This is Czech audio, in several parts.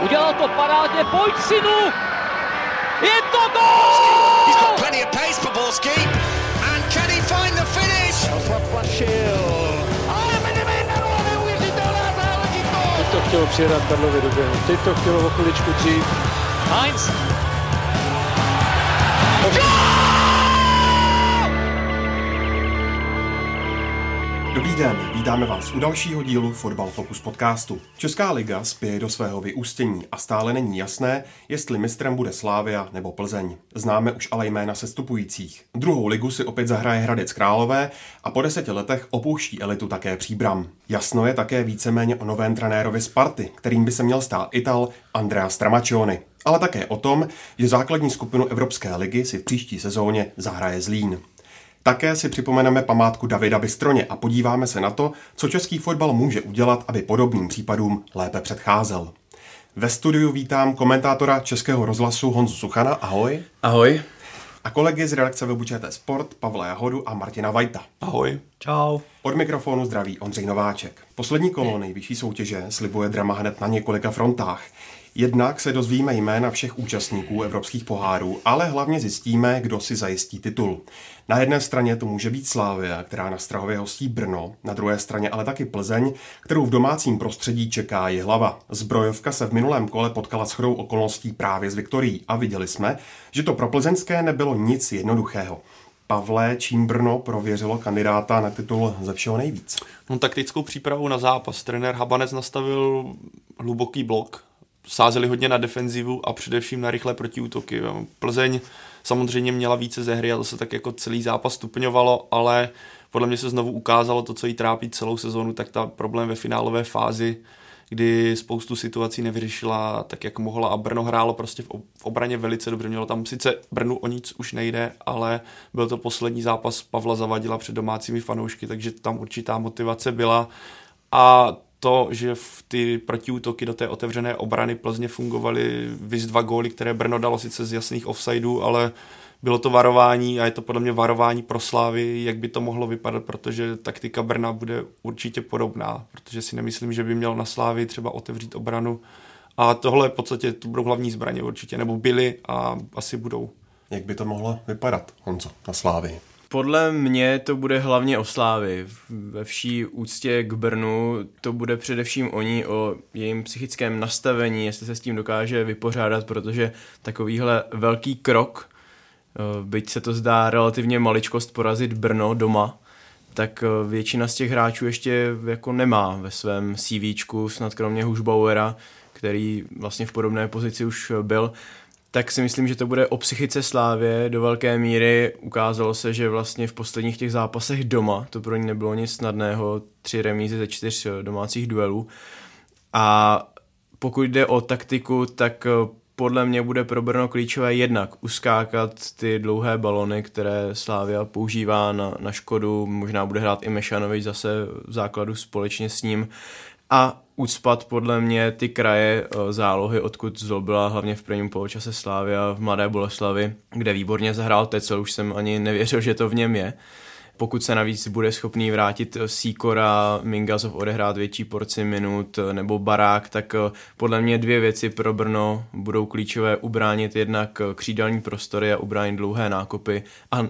Udělal to parádně, pojď synu! Je to gol! He's got plenty of pace for Borski. And can he find the finish? Ale Benevento, neuvěřitelná záležitost! Teď to chtělo přijedat Karlovi do běhu. Teď to chtělo o chviličku dřív. Heinz, Dobrý den, vítáme vás u dalšího dílu Fotbal Focus podcastu. Česká liga spěje do svého vyústění a stále není jasné, jestli mistrem bude Slávia nebo Plzeň. Známe už ale jména sestupujících. Druhou ligu si opět zahraje Hradec Králové a po deseti letech opouští elitu také Příbram. Jasno je také víceméně o novém trenérovi Sparty, kterým by se měl stát Ital Andrea Stramaccioni. Ale také o tom, že základní skupinu Evropské ligy si v příští sezóně zahraje Zlín. Také si připomeneme památku Davida Bystroně a podíváme se na to, co český fotbal může udělat, aby podobným případům lépe předcházel. Ve studiu vítám komentátora Českého rozhlasu Honzu Suchana. Ahoj. Ahoj. A kolegy z redakce webu ČT Sport Pavla Jahodu a Martina Vajta. Ahoj. Čau. Od mikrofonu zdraví Ondřej Nováček. Poslední kolo nejvyšší soutěže slibuje drama hned na několika frontách. Jednak se dozvíme jména všech účastníků evropských pohárů, ale hlavně zjistíme, kdo si zajistí titul. Na jedné straně to může být Slávia, která na Strahově hostí Brno, na druhé straně ale taky Plzeň, kterou v domácím prostředí čeká hlava. Zbrojovka se v minulém kole potkala s chodou okolností právě s Viktorií a viděli jsme, že to pro plzeňské nebylo nic jednoduchého. Pavle, čím Brno prověřilo kandidáta na titul ze všeho nejvíc? No, taktickou přípravu na zápas. Trenér Habanec nastavil hluboký blok, sázeli hodně na defenzivu a především na rychlé protiútoky. Plzeň samozřejmě měla více ze hry a to se tak jako celý zápas stupňovalo, ale podle mě se znovu ukázalo to, co jí trápí celou sezónu, tak ta problém ve finálové fázi, kdy spoustu situací nevyřešila tak, jak mohla a Brno hrálo prostě v obraně velice dobře. Mělo tam sice Brnu o nic už nejde, ale byl to poslední zápas Pavla Zavadila před domácími fanoušky, takže tam určitá motivace byla a to, že v ty protiútoky do té otevřené obrany Plzně fungovaly vys dva góly, které Brno dalo sice z jasných offsideů, ale bylo to varování a je to podle mě varování pro Slávy, jak by to mohlo vypadat, protože taktika Brna bude určitě podobná, protože si nemyslím, že by měl na Slávy třeba otevřít obranu a tohle v podstatě to budou hlavní zbraně určitě, nebo byly a asi budou. Jak by to mohlo vypadat, Honzo, na Slávy? Podle mě to bude hlavně o Slávy. Ve vší úctě k Brnu to bude především o ní, o jejím psychickém nastavení, jestli se s tím dokáže vypořádat, protože takovýhle velký krok, eh, byť se to zdá relativně maličkost porazit Brno doma, tak eh, většina z těch hráčů ještě jako nemá ve svém CVčku, snad kromě Hušbauera, který vlastně v podobné pozici už byl, tak si myslím, že to bude o psychice Slávě do velké míry. Ukázalo se, že vlastně v posledních těch zápasech doma, to pro ní nebylo nic snadného, tři remízy ze čtyř domácích duelů. A pokud jde o taktiku, tak eh, podle mě bude pro Brno klíčové jednak uskákat ty dlouhé balony, které Slávia používá na, na Škodu, možná bude hrát i Mešanovič zase v základu společně s ním a ucpat podle mě ty kraje eh, zálohy, odkud zlobila hlavně v prvním poločase Slávia v Mladé Boleslavi, kde výborně zahrál Tecel, už jsem ani nevěřil, že to v něm je. Pokud se navíc bude schopný vrátit Sikora, Mingazov odehrát větší porci minut eh, nebo Barák, tak eh, podle mě dvě věci pro Brno budou klíčové ubránit jednak křídelní prostory a ubránit dlouhé nákopy a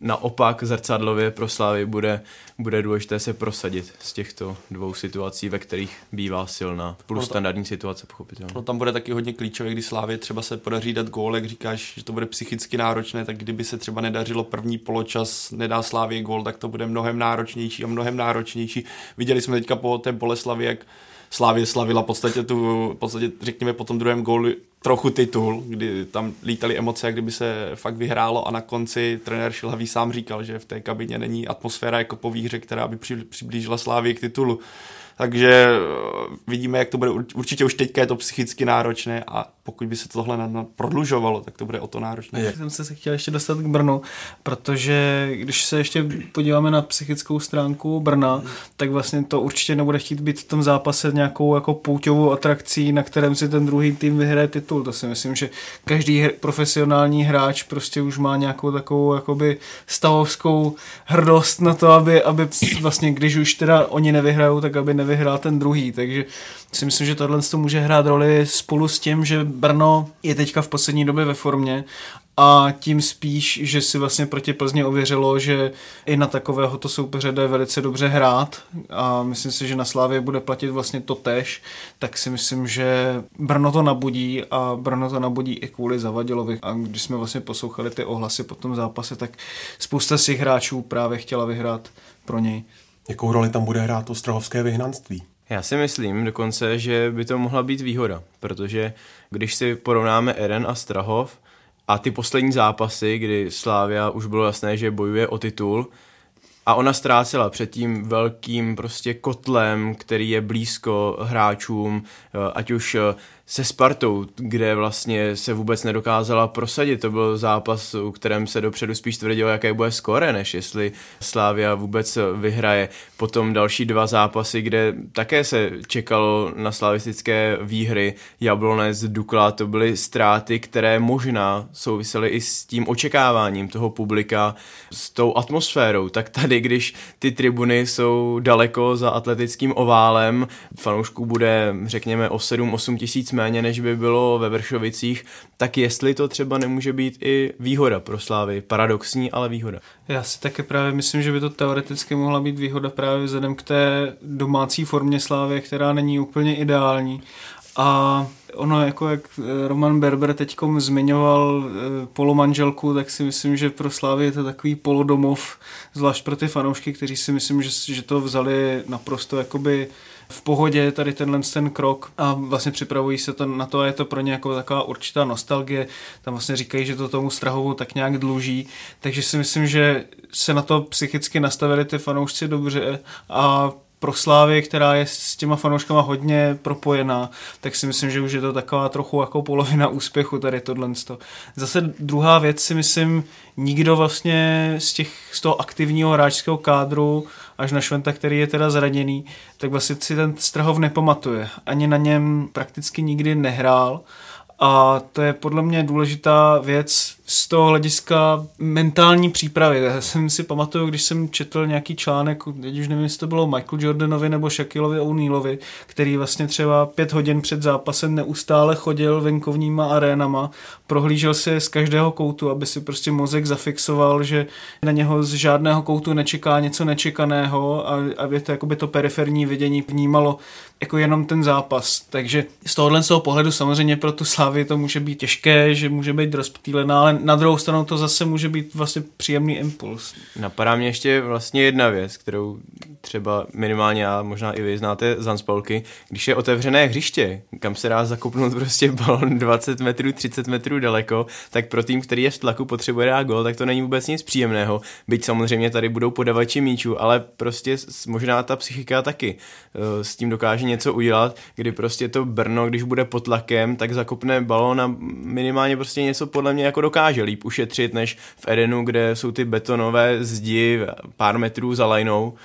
naopak zrcadlově pro Slávy bude, bude důležité se prosadit z těchto dvou situací, ve kterých bývá silná. Plus standardní situace, pochopitelně. No, tam bude taky hodně klíčové, když Slávě třeba se podaří dát gól, jak říkáš, že to bude psychicky náročné, tak kdyby se třeba nedařilo první poločas, nedá Slávě gól, tak to bude mnohem náročnější a mnohem náročnější. Viděli jsme teďka po té Boleslavi, jak Slávě slavila v podstatě tu, v podstatě řekněme po tom druhém gólu trochu titul, kdy tam lítaly emoce, jak kdyby se fakt vyhrálo a na konci trenér Šilhavý sám říkal, že v té kabině není atmosféra jako po výhře, která by přiblížila Slávě k titulu. Takže eh, vidíme, jak to bude. Určitě už teďka je to psychicky náročné a pokud by se tohle prodlužovalo, tak to bude o to náročné. Já jsem se chtěl ještě dostat k Brnu, protože když se ještě podíváme na psychickou stránku Brna, tak vlastně to určitě nebude chtít být v tom zápase nějakou jako pouťovou atrakcí, na kterém si ten druhý tým vyhraje titul. To si myslím, že každý profesionální hráč prostě už má nějakou takovou jakoby stavovskou hrdost na to, aby, aby vlastně, když už teda oni nevyhrajou, tak aby nevyhrál ten druhý, takže si myslím, že tohle to může hrát roli spolu s tím, že Brno je teďka v poslední době ve formě a tím spíš, že si vlastně proti Plzně ověřilo, že i na takového to soupeře jde velice dobře hrát a myslím si, že na Slávě bude platit vlastně to tež, tak si myslím, že Brno to nabudí a Brno to nabudí i kvůli Zavadilovi a když jsme vlastně poslouchali ty ohlasy po tom zápase, tak spousta z těch hráčů právě chtěla vyhrát pro něj. Jakou roli tam bude hrát to strahovské vyhnanství? Já si myslím dokonce, že by to mohla být výhoda, protože když si porovnáme Eren a Strahov, a ty poslední zápasy, kdy Slávia už bylo jasné, že bojuje o titul, a ona ztrácela před tím velkým prostě kotlem, který je blízko hráčům, eh, ať už eh, se Spartou, kde vlastně se vůbec nedokázala prosadit. To byl zápas, u kterém se dopředu spíš tvrdilo, jaké bude skore, než jestli Slávia vůbec vyhraje. Potom další dva zápasy, kde také se čekalo na slavistické výhry. Jablonec, Dukla, to byly ztráty, které možná souvisely i s tím očekáváním toho publika, s tou atmosférou. Tak tady, když ty tribuny jsou daleko za atletickým oválem, fanoušků bude, řekněme, o 7-8 tisíc méně, než by bylo ve Vršovicích, tak jestli to třeba nemůže být i výhoda pro Slávy. Paradoxní, ale výhoda. Já si také právě myslím, že by to teoreticky mohla být výhoda právě vzhledem k té domácí formě Slávy, která není úplně ideální. A ono, jako jak Roman Berber teď zmiňoval eh, polomanželku, tak si myslím, že pro Slávy je to takový polodomov, zvlášť pro ty fanoušky, kteří si myslím, že, že to vzali naprosto jakoby v pohodě tady tenhle ten krok a vlastně připravují se to na to a je to pro ně jako taková určitá nostalgie. Tam vlastně říkají, že to tomu Strahovu tak nějak dluží, takže si myslím, že se na to psychicky nastavili ty fanoušci dobře a pro Slávy, která je s těma fanouškama hodně propojená, tak si myslím, že už je to taková trochu jako polovina úspěchu tady tohle. Zase druhá věc si myslím, nikdo vlastně z, těch, z toho aktivního hráčského kádru až na Šventa, který je teda zraněný, tak vlastně si ten Strahov nepamatuje. Ani na něm prakticky nikdy nehrál a to je podle mě důležitá věc z toho hlediska mentální přípravy. Já jsem si pamatuju, když jsem četl nějaký článek, teď už nevím, jestli to bylo Michael Jordanovi nebo Shaquilovi O'Nealovi, který vlastně třeba pět hodin před zápasem neustále chodil venkovníma arénama, prohlížel si z každého koutu, aby si prostě mozek zafixoval, že na něho z žádného koutu nečeká něco nečekaného a aby to, jakoby to periferní vidění vnímalo jako jenom ten zápas. Takže z tohohle z toho pohledu samozřejmě pro tu Slávy to může být těžké, že může být rozptýlená, ale na druhou stranu to zase může být vlastně příjemný impuls. Napadá mě ještě vlastně jedna věc, kterou třeba minimálně já, možná i vy znáte z Hanspolky, když je otevřené hřiště, kam se dá zakopnout prostě balon 20 metrů, 30 metrů daleko, tak pro tým, který je v tlaku, potřebuje dát gol, tak to není vůbec nic příjemného. Byť samozřejmě tady budou podavači míčů, ale prostě možná ta psychika taky eh, s tím dokáže něco udělat, kdy prostě to Brno, když bude pod tlakem, tak zakopne balón a minimálně prostě něco podle mě jako dokáže líp ušetřit, než v Edenu, kde jsou ty betonové zdi pár metrů za lajnou.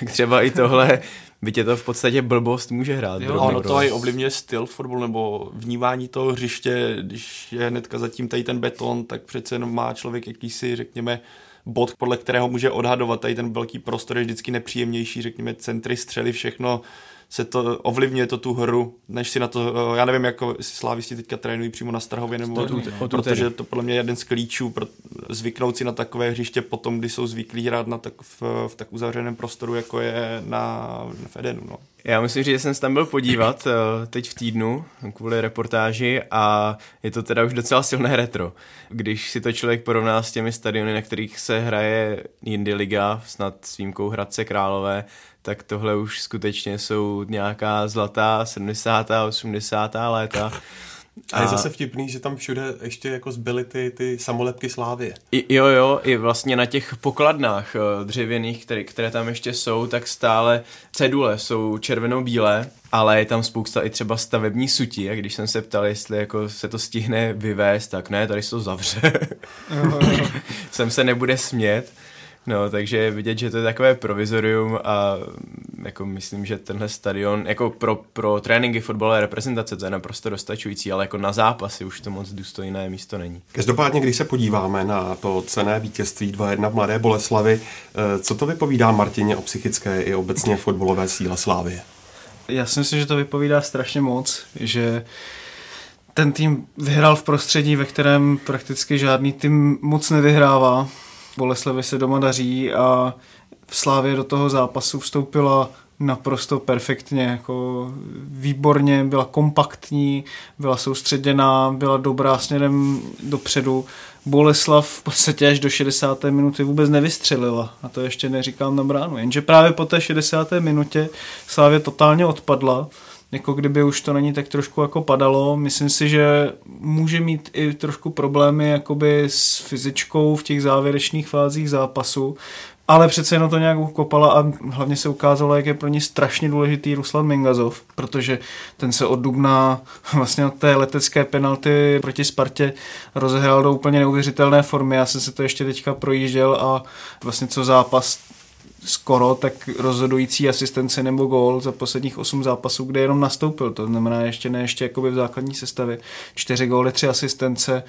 Tak třeba i tohle, byť je to v podstatě blbost, může hrát. Jo, ono to i ovlivňuje styl fotbalu nebo vnímání toho hřiště, když je hnedka zatím tady ten beton, tak přece jenom má člověk jakýsi, řekněme, bod, podle kterého může odhadovat tady ten velký prostor je vždycky nepříjemnější, řekněme, centry, střely, všechno se to ovlivňuje to tu hru, než si na to, já nevím, jako si slávisti teďka trénují přímo na Strahově, nebo to, protože to podle mě je jeden z klíčů, pro, zvyknout si na takové hřiště potom, kdy jsou zvyklí hrát na tak, v, v tak uzavřeném prostoru, jako je na, v Edenu. No. Já musím říct, že jsem se tam byl podívat eh, teď v týdnu kvůli reportáži a je to teda už docela silné retro. Když si to člověk porovná s těmi stadiony, na kterých se hraje jindy liga, snad s výjimkou Hradce Králové, tak tohle už skutečně jsou nějaká zlatá 70. 80. léta. A je zase vtipný, že tam všude ještě jako zbyly ty, ty samolepky slávy. I, jo, jo, i vlastně na těch pokladnách eh, dřevěných, které, které tam ještě jsou, tak stále cedule jsou červeno-bílé, ale je tam spousta i třeba stavební sutí a když jsem se ptal, jestli jako se to stihne vyvést, tak ne, tady se to zavře. jsem se nebude smět. No, takže je vidět, že to je takové provizorium a jako myslím, že tenhle stadion, jako pro, pro tréninky fotbalové reprezentace to je naprosto dostačující, ale jako na zápasy už to moc důstojné místo není. Každopádně, když se podíváme na to cené vítězství 2-1 v Mladé Boleslavi, eh, co to vypovídá Martině o psychické i obecně fotbalové síle Slávy? Já si myslím, že to vypovídá strašně moc, že ten tým vyhrál v prostředí, ve kterém prakticky žádný tým moc nevyhrává. Boleslavi se doma daří a v Slávě do toho zápasu vstoupila naprosto perfektně, jako výborně, byla kompaktní, byla soustředěná, byla dobrá směrem dopředu. Boleslav v podstatě až do 60. minuty vůbec nevystřelila. A to ještě neříkám na bránu. Jenže právě po té 60. minutě Slávě totálně odpadla jako kdyby už to na ní tak trošku jako padalo. Myslím si, že může mít i trošku problémy jakoby s fyzičkou v těch závěrečných fázích zápasu, ale přece jenom to nějak ukopala a hlavně se ukázalo, jak je pro ně strašně důležitý Ruslan Mingazov, protože ten se od dubna vlastně od té letecké penalty proti Spartě rozehrál do úplně neuvěřitelné formy. Já jsem se to ještě teďka projížděl a vlastně co zápas skoro tak rozhodující asistence nebo gól za posledních 8 zápasů, kde jenom nastoupil. To znamená ještě ne ještě jakoby v základní sestavě. Čtyři góly, tři asistence,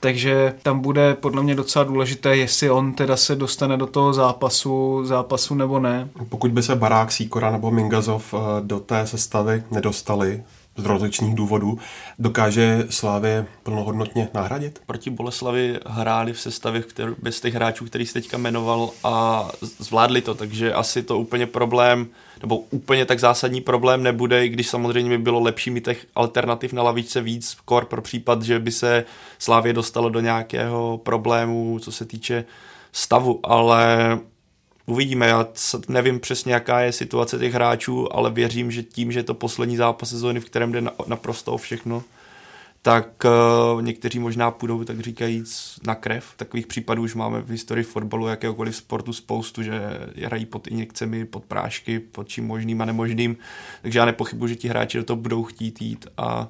takže tam bude podle mě docela důležité, jestli on teda se dostane do toho zápasu, zápasu nebo ne. Pokud by se Barák, Síkora nebo Mingazov eh, do té sestavy nedostali, z rozličných důvodů, dokáže Slávě plnohodnotně nahradit? Proti Boleslavi hráli v sestavě který, bez těch hráčů, který jsi teďka jmenoval a zvládli to, takže asi to úplně problém, nebo úplně tak zásadní problém nebude, i když samozřejmě by bylo lepší mít těch alternativ na lavičce víc, kor pro případ, že by se Slávě dostalo do nějakého problému, co se týče stavu, ale Uvidíme, já nevím přesně, jaká je situace těch hráčů, ale věřím, že tím, že je to poslední zápas sezóny, v kterém jde na, naprosto o všechno, tak uh, někteří možná půjdou, tak říkajíc, na krev. Takových případů už máme v historii fotbalu, jakéhokoliv sportu spoustu, že hrají pod injekcemi, pod prášky, pod čím možným a nemožným. Takže já nepochybuji, že ti hráči do toho budou chtít jít a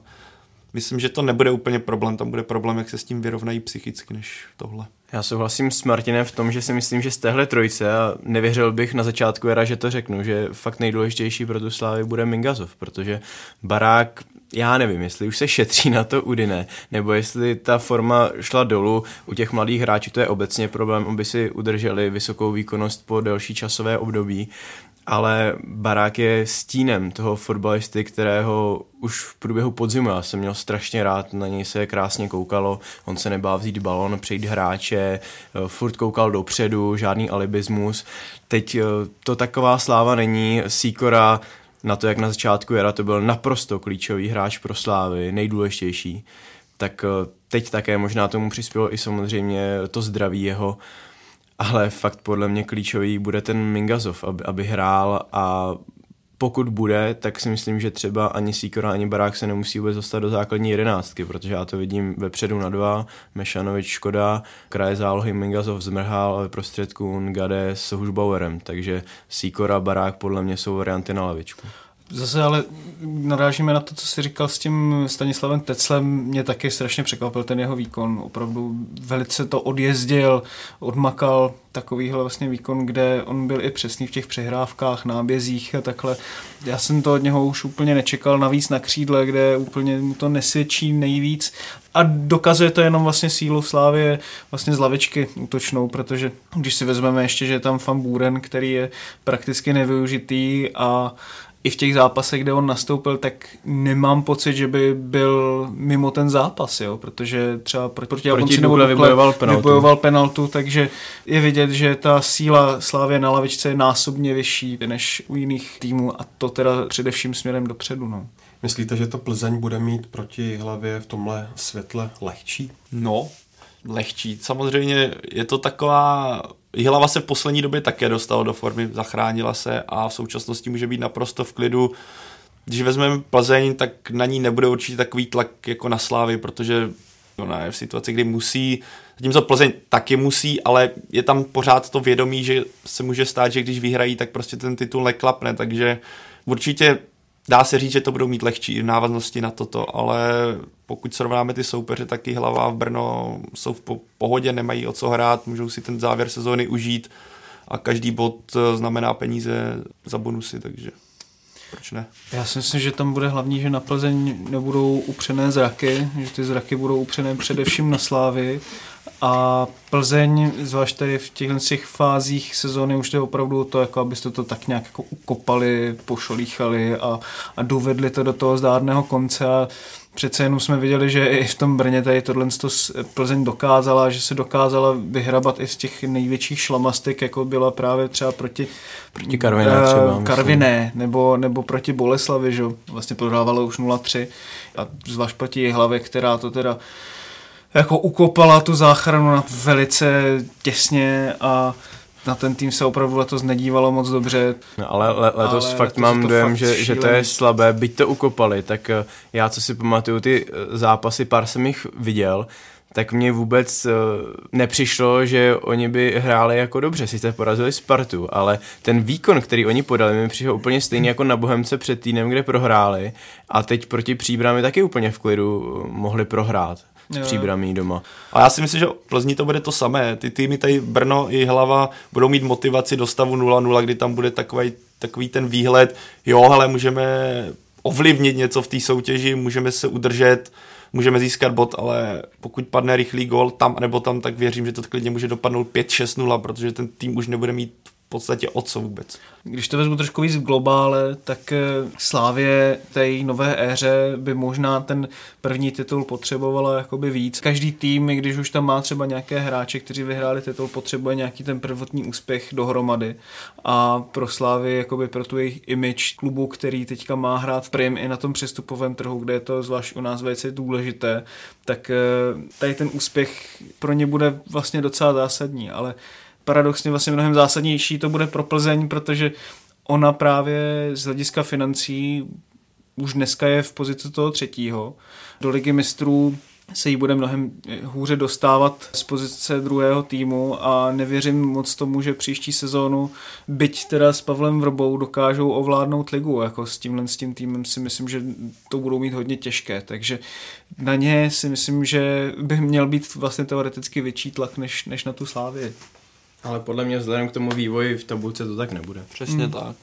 myslím, že to nebude úplně problém. Tam bude problém, jak se s tím vyrovnají psychicky, než tohle. Já souhlasím s Martinem v tom, že si myslím, že z téhle trojce a nevěřil bych na začátku era, že to řeknu, že fakt nejdůležitější pro tu slávy bude Mingazov, protože Barák já nevím, jestli už se šetří na to Udine, nebo jestli ta forma šla dolů. U těch mladých hráčů to je obecně problém, aby si udrželi vysokou výkonnost po delší časové období ale Barák je stínem toho fotbalisty, kterého už v průběhu podzimu já jsem měl strašně rád, na něj se krásně koukalo, on se nebál vzít balon, přejít hráče, eh, furt koukal dopředu, žádný alibismus. Teď eh, to taková sláva není, Sikora na to, jak na začátku jara to byl naprosto klíčový hráč pro slávy, nejdůležitější, tak eh, teď také možná tomu přispělo i samozřejmě to zdraví jeho, ale fakt podle mě klíčový bude ten Mingazov, aby, aby hrál a pokud bude, tak si myslím, že třeba ani Sikora, ani Barák se nemusí vůbec dostat do základní jedenáctky, protože já to vidím vepředu na dva, Mešanovič Škoda, kraje zálohy Mingazov zmrhal a ve prostředku Ngade s Hušbauerem, takže Sikora, Barák podle mě jsou varianty na lavičku. Zase ale narážíme na to, co jsi říkal s tím Stanislavem Teclem. Mě taky strašně překvapil ten jeho výkon. Opravdu velice to odjezdil, odmakal takovýhle vlastně výkon, kde on byl i přesný v těch přehrávkách, nábězích a takhle. Já jsem to od něho už úplně nečekal, navíc na křídle, kde úplně mu to nesvědčí nejvíc. A dokazuje to jenom vlastně sílu Slávě vlastně z lavičky útočnou, protože když si vezmeme ještě, že je tam Fan Buren, který je prakticky nevyužitý a i v těch zápasech, kde on nastoupil, tak nemám pocit, že by byl mimo ten zápas, jo, protože třeba proti Japonci nebo vybojoval penaltu. vybojoval penaltu, takže je vidět, že ta síla Slávě na lavičce je násobně vyšší než u jiných týmů a to teda především směrem dopředu. No. Myslíte, že to Plzeň bude mít proti hlavě v tomhle světle lehčí? No, lehčí. Samozřejmě je to taková Jihlava se v poslední době také dostala do formy, zachránila se a v současnosti může být naprosto v klidu. Když vezmeme Plzeň, tak na ní nebude určitě takový tlak jako na Slávy, protože ona je v situaci, kdy musí, zatímco Plzeň taky musí, ale je tam pořád to vědomí, že se může stát, že když vyhrají, tak prostě ten titul neklapne, takže určitě dá se říct, že to budou mít lehčí v návaznosti na toto, ale pokud srovnáme ty soupeře, tak i Hlava v Brno jsou v pohodě, nemají o co hrát, můžou si ten závěr sezóny užít a každý bod eh, znamená peníze za bonusy, takže proč ne? Já si myslím, že tam bude hlavní, že na Plzeň nebudou upřené zraky, že ty zraky budou upřené především na Slávy a Plzeň, zvlášť tady v těchto těch fázích sezóny, už je opravdu to, jako abyste to tak nějak jako ukopali, pošolíchali a, a dovedli to do toho zdárného konce. A přece jenom jsme viděli, že i v tom Brně tady tohle to Plzeň dokázala, že se dokázala vyhrabat i z těch největších šlamastik, jako byla právě třeba proti, proti Karviné, uh, třeba, Karviné nebo, nebo proti Boleslavi, že vlastně prohrávala už 0-3 a zvlášť proti hlavě, která to teda jako ukopala tu záchranu na velice těsně a na ten tým se opravdu letos nedívalo moc dobře. No, ale le, letos ale fakt letos mám dojem, fakt že, že to je slabé, byť to ukopali, tak eh, já co si pamatuju ty eh, zápasy, pár jsem jich viděl, tak mně vůbec uh, nepřišlo, že oni by hráli jako dobře, sice porazili Spartu, ale ten výkon, který oni podali, mi přišel úplně stejný jako na Bohemce před týdnem, kde prohráli a teď proti Příbrami taky úplně v klidu mohli prohrát s příbramí doma. A já si myslím, že Plzni to bude to samé. Ty týmy tady Brno i Hlava budou mít motivaci do stavu 0-0, kdy tam bude takový, takový ten výhled, jo, ale můžeme ovlivnit něco v té soutěži, můžeme se udržet, můžeme získat bod, ale pokud padne rychlý gol tam nebo tam, tak věřím, že to klidně může dopadnout 5-6-0, protože ten tým už nebude mít podstatě o co vůbec. Když to vezmu trošku víc v globále, tak eh, Slávě té nové éře by možná ten první titul potřebovala jakoby víc. Každý tým, když už tam má třeba nějaké hráče, kteří vyhráli titul, potřebuje nějaký ten prvotní úspěch dohromady. A pro Slávy, jakoby pro tu jejich image klubu, který teďka má hrát prim i na tom přestupovém trhu, kde je to zvlášť u nás velice důležité, tak eh, tady ten úspěch pro ně bude vlastně docela zásadní, ale paradoxně vlastně mnohem zásadnější to bude pro Plzeň, protože ona právě z hlediska financí už dneska je v pozici toho třetího. Do ligy mistrů se jí bude mnohem hůře dostávat z pozice druhého týmu a nevěřím moc tomu, že příští sezónu, byť teda s Pavlem Vrbou dokážou ovládnout ligu, jako s tímhle s tím týmem si myslím, že to budou mít hodně těžké, takže na ně si myslím, že by měl být vlastně teoreticky větší tlak než, než na tu Slávii. Ale podle mě vzhledem k tomu vývoji v tabulce to tak nebude. Přesně hmm. tak.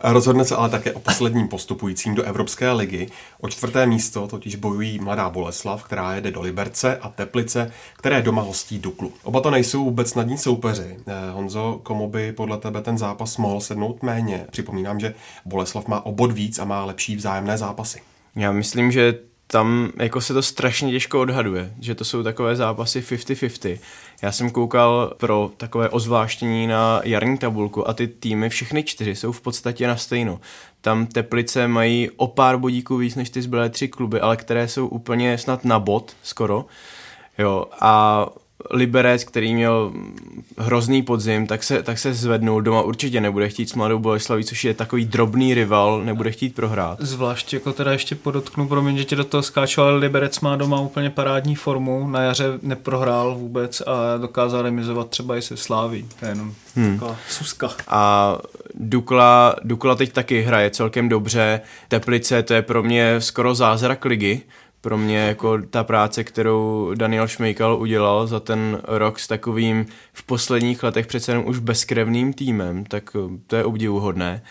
Rozhodne se ale také o posledním postupujícím do Evropské ligy. O čtvrté místo totiž bojují Mladá Boleslav, která jede do Liberce, a Teplice, které doma hostí Duklu. Oba to nejsou vůbec snadní soupeři. Eh, Honzo, komu by podle tebe ten zápas mohl sednout méně? Připomínám, že Boleslav má obod víc a má lepší vzájemné zápasy. Já myslím, že tam jako se to strašně těžko odhaduje, že to jsou takové zápasy 50-50. Já jsem koukal pro takové ozvláštění na jarní tabulku a ty týmy, všechny čtyři, jsou v podstatě na stejno. Tam Teplice mají o pár bodíků víc než ty zbylé tři kluby, ale které jsou úplně snad na bod skoro. Jo, a Liberec, který měl hrozný podzim, tak se, tak se zvednul. Doma určitě nebude chtít s Mladou Boleslaví, což je takový drobný rival, nebude chtít prohrát. Zvlášť jako teda ještě podotknu, promiň, že tě do toho skáču, ale Liberec má doma úplně parádní formu. Na jaře neprohrál vůbec a dokázal remizovat třeba i se Sláví. To je jenom hmm. suska. A Dukla, Dukla teď taky hraje celkem dobře. Teplice, to je pro mě skoro zázrak ligy pro mě jako ta práce, kterou Daniel Šmejkal udělal za ten rok s takovým v posledních letech přece jenom už bezkrevným týmem, tak eh, to je obdivuhodné.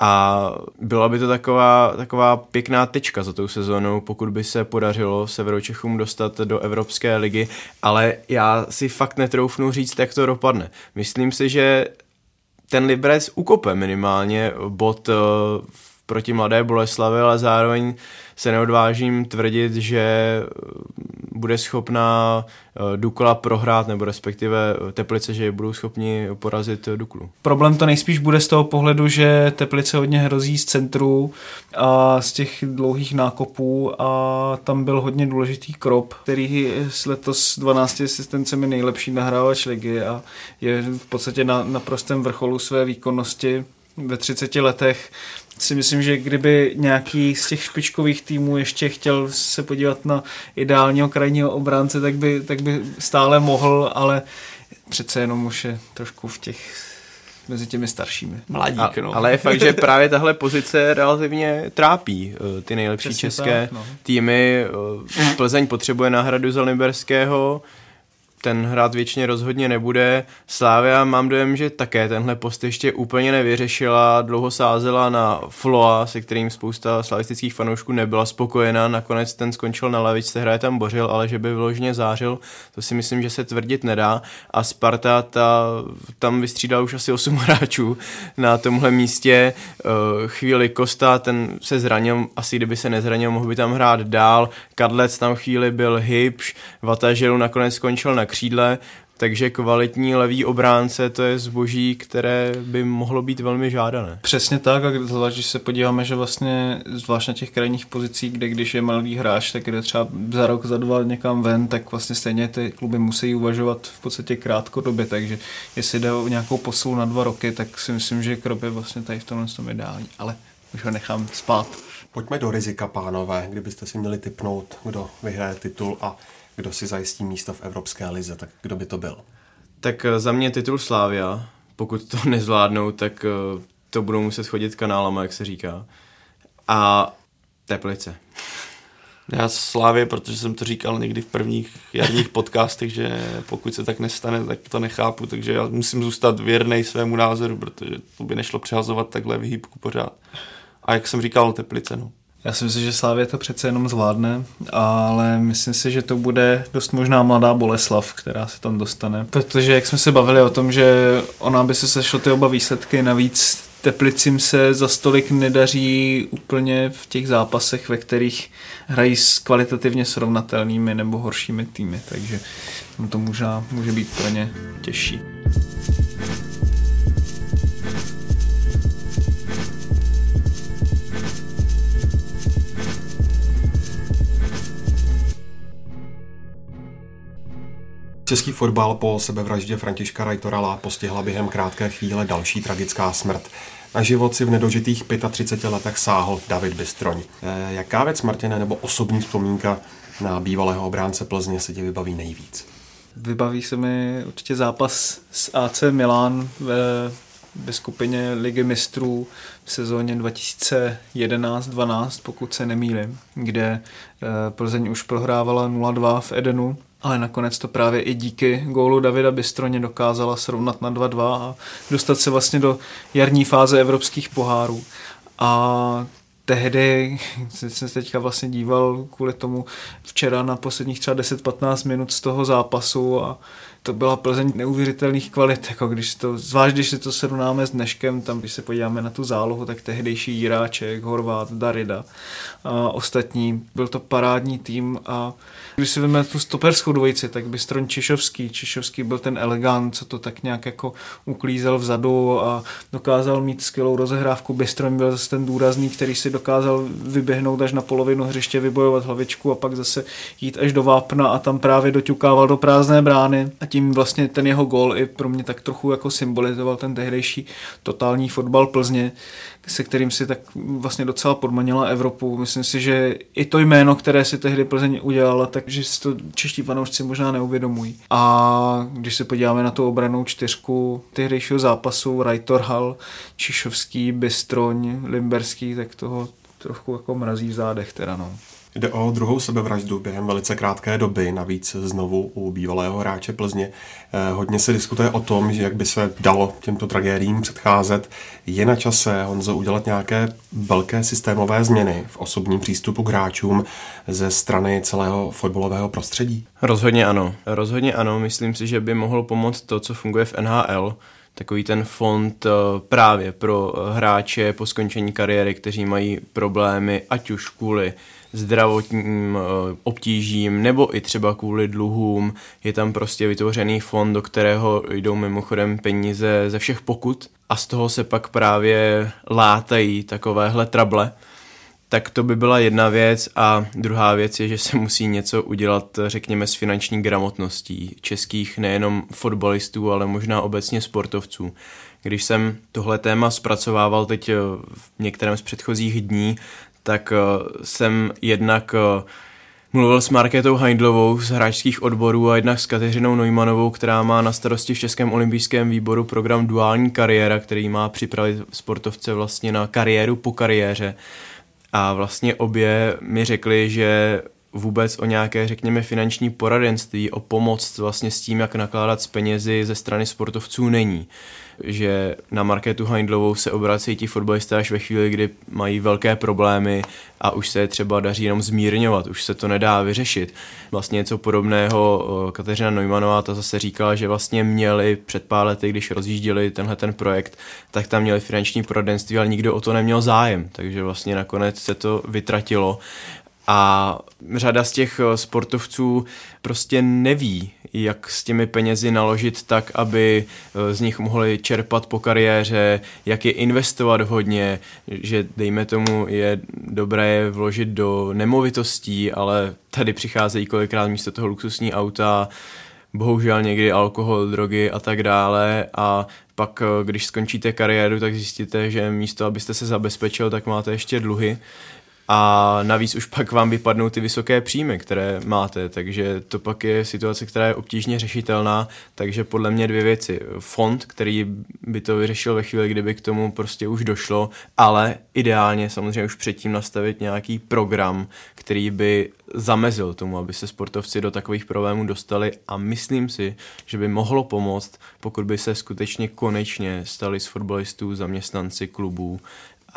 A byla by to taková, taková pěkná tečka za tou sezónou, pokud by se podařilo Severočechům dostat do Evropské ligy, ale já si fakt netroufnu říct, jak to dopadne. Myslím si, že ten Liberec ukope minimálně bod v eh, proti Mladé Boleslavi, ale zároveň se neodvážím tvrdit, že bude schopná eh, Dukla prohrát, nebo respektive Teplice, že budou schopni porazit Duklu. Problém to nejspíš bude z toho pohledu, že Teplice hodně hrozí z centru a z těch dlouhých nákopů a tam byl hodně důležitý krop, který s letos 12 asistencemi nejlepší nahrávač ligy a je v podstatě na, na prostém vrcholu své výkonnosti ve 30 letech si myslím, že kdyby nějaký z těch špičkových týmů ještě chtěl se podívat na ideálního krajního obránce, tak by, tak by stále mohl, ale přece jenom už je trošku v těch mezi těmi staršími. Mladík, no. Ale je fakt, že právě tahle pozice relativně trápí eh, ty nejlepší Přesně české tak, no. týmy. Eh, Plzeň potřebuje náhradu za Liberského, ten hrát většině rozhodně nebude. Slávia mám dojem, že také tenhle post ještě úplně nevyřešila, dlouho sázela na Floa, se kterým spousta slavistických fanoušků nebyla spokojená, nakonec ten skončil na lavičce, hraje tam bořil, ale že by vyloženě zářil, to si myslím, že se tvrdit nedá. A Sparta ta, tam vystřídala už asi 8 hráčů na tomhle místě, eh, chvíli Kosta, ten se zranil, asi kdyby se nezranil, mohl by tam hrát dál, Kadlec tam chvíli byl Hybš, Vatažilu nakonec skončil na křídle, takže kvalitní levý obránce to je zboží, které by mohlo být velmi žádané. Přesně tak, a zvlášť, když se podíváme, že vlastně zvlášť na těch krajních pozicích, kde když je malý hráč, tak jde třeba za rok, za dva někam ven, tak vlastně stejně ty kluby musí uvažovat v podstatě krátkodobě, takže jestli jde o nějakou posilu na dva roky, tak si myslím, že Krop je vlastně tady v tomhle tom ideální, ale už ho nechám spát. Pojďme do rizika, pánové, kdybyste si měli typnout, kdo vyhraje titul a kdo si zajistí místo v Evropské lize, tak kdo by to byl? Tak eh, za mě titul Slávia, pokud to nezvládnou, tak eh, to budou muset chodit kanálama, jak se říká. A Teplice. Já Slávě, protože jsem to říkal někdy v prvních jarních podcastech, že pokud se tak nestane, tak to nechápu, takže já musím zůstat věrný svému názoru, protože to by nešlo přehazovat takhle vyhýbku pořád. A jak jsem říkal, Teplice, no. Já si myslím, že Slávě to přece jenom zvládne, ale myslím si, že to bude dost možná mladá Boleslav, která se tam dostane. Protože jak jsme se bavili o tom, že ona by se sešlo ty oba výsledky, navíc Teplicím se za stolik nedaří úplně v těch zápasech, ve kterých hrají s kvalitativně srovnatelnými nebo horšími týmy, takže to možná může být pro ně těžší. Český fotbal po sebevraždě Františka Rajtorala postihla během krátké chvíle další tragická smrt. Na život si v nedožitých 35 letech sáhl David Bystroň. E, jaká věc, Martine, nebo osobní vzpomínka na bývalého obránce Plzně se ti vybaví nejvíc? Vybaví se mi určitě zápas s AC Milan ve, ve skupině Ligy mistrů v sezóně 2011-12, pokud se nemýlím, kde e, Plzeň už prohrávala 0-2 v Edenu ale nakonec to právě i díky gólu Davida Bystroně dokázala srovnat na 2-2 a dostat se vlastně do jarní fáze evropských pohárů. A tehdy jsem se teďka vlastně díval kvůli tomu včera na posledních třeba 10-15 minut z toho zápasu a to byla Plzeň neuvěřitelných kvalit, jako když to, zvlášť když si to srovnáme s dneškem, tam když se podíváme na tu zálohu, tak tehdejší Jiráček, Horvát, Darida a ostatní, byl to parádní tým a když si vezmeme tu stoperskou dvojici, tak by stron Čišovský. Čišovský byl ten elegant, co to tak nějak jako uklízel vzadu a dokázal mít skvělou rozehrávku. Bystron byl zase ten důrazný, který si dokázal vyběhnout až na polovinu hřiště, vybojovat hlavičku a pak zase jít až do vápna a tam právě doťukával do prázdné brány a tím vlastně ten jeho gol i pro mě tak trochu jako symbolizoval ten tehdejší totální fotbal Plzně, se kterým si tak vlastně docela podmanila Evropu. Myslím si, že i to jméno, které si tehdy Plzeň udělala, takže si to čeští fanoušci možná neuvědomují. A když se podíváme na tu obranou čtyřku tehdejšího zápasu, Rajtor Hall, Čišovský, Bystroň, Limberský, tak toho trochu jako mrazí v zádech teda no. Jde o druhou sebevraždu během velice krátké doby, navíc znovu u bývalého hráče Plzně. Eh, hodně se diskutuje o tom, že jak by se dalo těmto tragédiím předcházet. Je na čase, Honzo, udělat nějaké velké systémové změny v osobním přístupu k hráčům ze strany celého fotbalového prostředí? Rozhodně ano. Rozhodně ano. Myslím si, že by mohlo pomoct to, co funguje v NHL, takový ten fond eh, právě pro hráče po skončení kariéry, kteří mají problémy, ať už kvůli zdravotním eh, obtížím nebo i třeba kvůli dluhům. Je tam prostě vytvořený fond, do kterého jdou mimochodem peníze ze všech pokut a z toho se pak právě látají takovéhle trable. Tak to by byla jedna věc a druhá věc je, že se musí něco udělat, řekněme, s finanční gramotností českých nejenom fotbalistů, ale možná obecně sportovců. Když jsem tohle téma zpracovával teď v některém z předchozích dní, tak eh, jsem jednak eh, mluvil s Marketou Heindlovou z hráčských odborů a jednak s Kateřinou Neumannovou, která má na starosti v Českém olympijském výboru program Duální kariéra, který má připravit sportovce vlastně na kariéru po kariéře. A vlastně obě mi řekli, že vůbec o nějaké, řekněme, finanční poradenství, o pomoc vlastně s tím, jak nakládat s penězi ze strany sportovců není že na Marketu Heindlovou se obracejí ti fotbalisté až ve chvíli, kdy mají velké problémy a už se je třeba daří jenom zmírňovat, už se to nedá vyřešit. Vlastně něco podobného Kateřina Neumannová ta zase říkala, že vlastně měli před pár lety, když rozjížděli tenhle ten projekt, tak tam měli finanční poradenství, ale nikdo o to neměl zájem, takže vlastně nakonec se to vytratilo a řada z těch eh, sportovců prostě neví, jak s těmi penězi naložit tak, aby eh, z nich mohli čerpat po kariéře, jak je investovat hodně, že dejme tomu je dobré je vložit do nemovitostí, ale tady přicházejí kolikrát místo toho luxusní auta, bohužel někdy alkohol, drogy a tak dále. A pak, eh, když skončíte kariéru, tak zjistíte, že místo, abyste se zabezpečil, tak máte ještě dluhy a navíc už pak vám vypadnou ty vysoké příjmy, které máte, takže to pak je situace, která je obtížně řešitelná, takže podle mě dvě věci. Fond, který by to vyřešil ve chvíli, kdyby k tomu prostě už došlo, ale ideálně samozřejmě už předtím nastavit nějaký program, který by zamezil tomu, aby se sportovci do takových problémů dostali a myslím si, že by mohlo pomoct, pokud by se skutečně konečně stali z fotbalistů zaměstnanci klubů,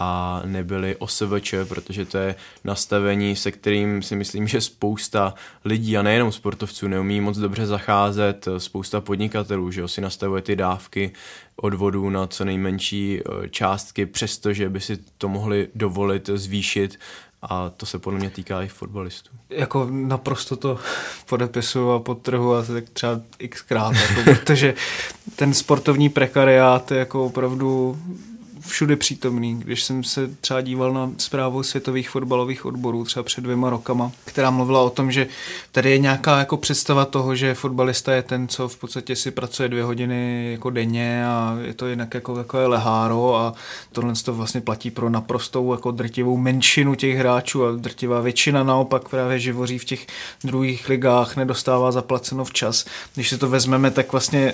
a nebyli OSVČ, protože to je nastavení, se kterým si myslím, že spousta lidí a nejenom sportovců neumí moc dobře zacházet, spousta podnikatelů, že si nastavuje ty dávky odvodů na co nejmenší eh, částky, přestože by si to mohli dovolit zvýšit a to se podle mě týká i fotbalistů. Jako naprosto to podepisu a podtrhu a tak třeba xkrát, jako, protože ten sportovní prekariát je jako opravdu všude přítomný. Když jsem se třeba díval na zprávu světových fotbalových odborů třeba před dvěma rokama, která mluvila o tom, že tady je nějaká jako představa toho, že fotbalista je ten, co v podstatě si pracuje dvě hodiny jako denně a je to jinak jako takové leháro a tohle to vlastně platí pro naprostou jako drtivou menšinu těch hráčů a drtivá většina naopak právě živoří v těch druhých ligách, nedostává zaplaceno včas. Když si to vezmeme, tak vlastně